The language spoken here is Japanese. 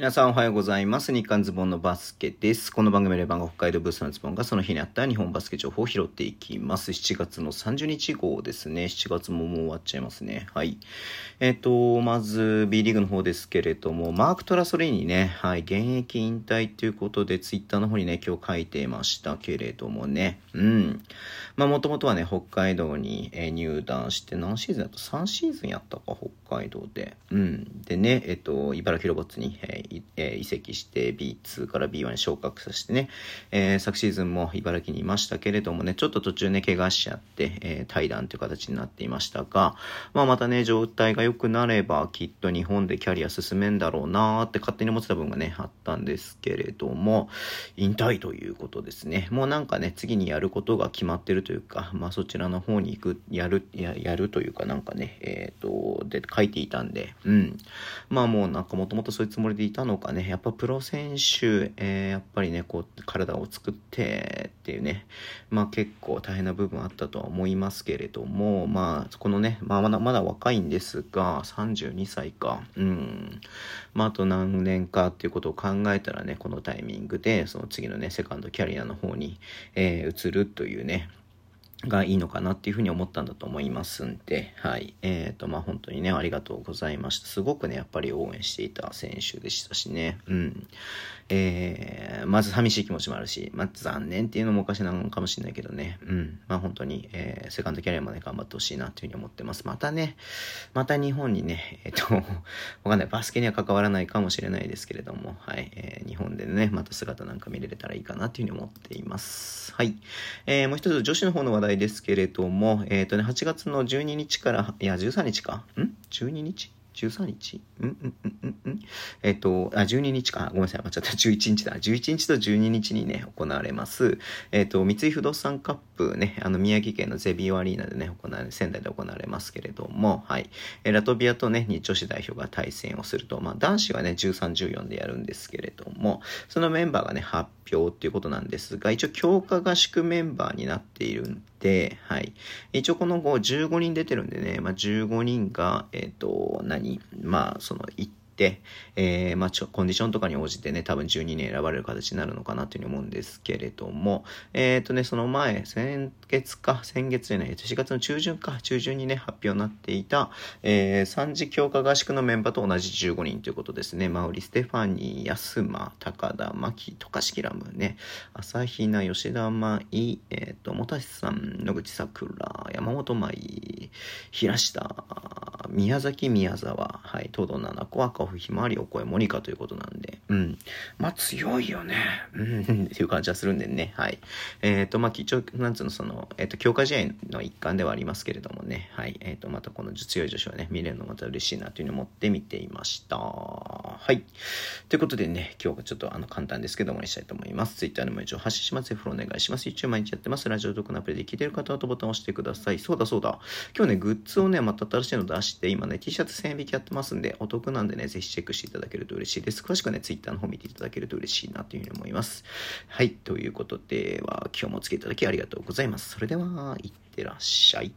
皆さんおはようございます。日刊ズボンのバスケです。この番組で番が北海道ブースのズボンがその日にあった日本バスケ情報を拾っていきます。7月の30日号ですね。7月ももう終わっちゃいますね。はい。えっ、ー、と、まず B リーグの方ですけれども、マーク・トラソレイにね、はい、現役引退ということでツイッターの方にね、今日書いてましたけれどもね。うん。まあもともとはね、北海道に、入団して何シーズンだと3シーズンやったか、北海道で。うん。でね、えっ、ー、と、茨城ロボッツに、えー、移籍して B2 から B1 に昇格させてね、えー、昨シーズンも茨城にいましたけれどもね、ちょっと途中ね、怪我しちゃって、えー、対談という形になっていましたが、まあまたね、状態が良くなれば、きっと日本でキャリア進めんだろうなーって勝手に思ってた部分がね、あったんですけれども、引退ということですね。もうなんかね、次にやることが決まってるというか、まあそちらの方に行く、やる、ややるというかなんかね、えっ、と、で書いていたんで、うん。まあもうなんかもともとそういうつもりでいたのかね、やっぱプロ選手、えー、やっぱりね、こう、体を作ってっていうね、まあ結構大変な部分あったとは思いますけれども、まあ、このね、まあまだまだ若いんですが、32歳か、うん。まああと何年かっていうことを考えたらね、このタイミングで、その次のね、セカンドキャリアの方に、えー、移るというね、がいいのかなっていうふうに思ったんだと思いますんで、はい。えっ、ー、と、まあ、本当にね、ありがとうございました。すごくね、やっぱり応援していた選手でしたしね、うん。えー、まず寂しい気持ちもあるし、まあ、残念っていうのもおかしなのかもしれないけどね、うん。まあ、本当に、えー、セカンドキャリアまで頑張ってほしいなっていうふうに思ってます。またね、また日本にね、えっ、ー、と、わかんない。バスケには関わらないかもしれないですけれども、はい。えー、日本でね、また姿なんか見れれたらいいかなっていうふうに思っています。はい。えー、もう一つ女子の方の話題題ですけれども、えっ、ー、とね、8月の12日から、いや、13日かん ?12 日？13日？んんんんんえっ、と、あ、12日か。ごめんなさい。間違った。11日だ。11日と12日にね、行われます。えっ、と、三井不動産カップね、あの、宮城県のゼビオアリーナでね、行われ、仙台で行われますけれども、はい。えラトビアとね、女子代表が対戦をすると、まあ、男子はね、13、14でやるんですけれども、そのメンバーがね、発表っていうことなんですが、一応強化合宿メンバーになっているんで、はい。一応この後15人出てるんでね、まあ、15人が、えっ、ー、と、何？まあ、その、えー、まあ、ちょ、コンディションとかに応じてね、多分12人選ばれる形になるのかなというふうに思うんですけれども、えっ、ー、とね、その前、先月か、先月じゃない、4月の中旬か、中旬にね、発表になっていた、えー、3次強化合宿のメンバーと同じ15人ということですね。マウリ、ステファニー、安間、高田、牧、渡嘉敷ラムね、朝比奈、吉田舞、えっ、ー、と、もたしさん、野口さくら、山本舞、平下、宮崎、宮沢、はい、東堂七子、赤穂ひまわり、お声、モニカということなんで、うん。まあ、強いよね。うん、っていう感じはするんでね、はい。えっ、ー、と、まあ、一応、なんつうの、その、えっ、ー、と、強化試合の一環ではありますけれどもね、はい。えっ、ー、と、またこの強い女子をね、見れるのまた嬉しいなというふうに思って見ていました。はい。ということでね、今日はちょっとあの、簡単ですけども、にしたいと思います。Twitter でも一応発信します。フォロお願いします。YouTube 毎日やってます。ラジオクのアプリで聞いてる方はとボタンを押してください。そうだそうだ。今日ね、グッズをね、また新しいの出して、今ね、T シャツ1000円引きやってますんで、お得なんでね、ぜひチェックしていただけると嬉しいです。詳しくね、Twitter の方見ていただけると嬉しいなというふうに思います。はい。ということでは、今日もお付き合いいただきありがとうございます。それでは、いってらっしゃい。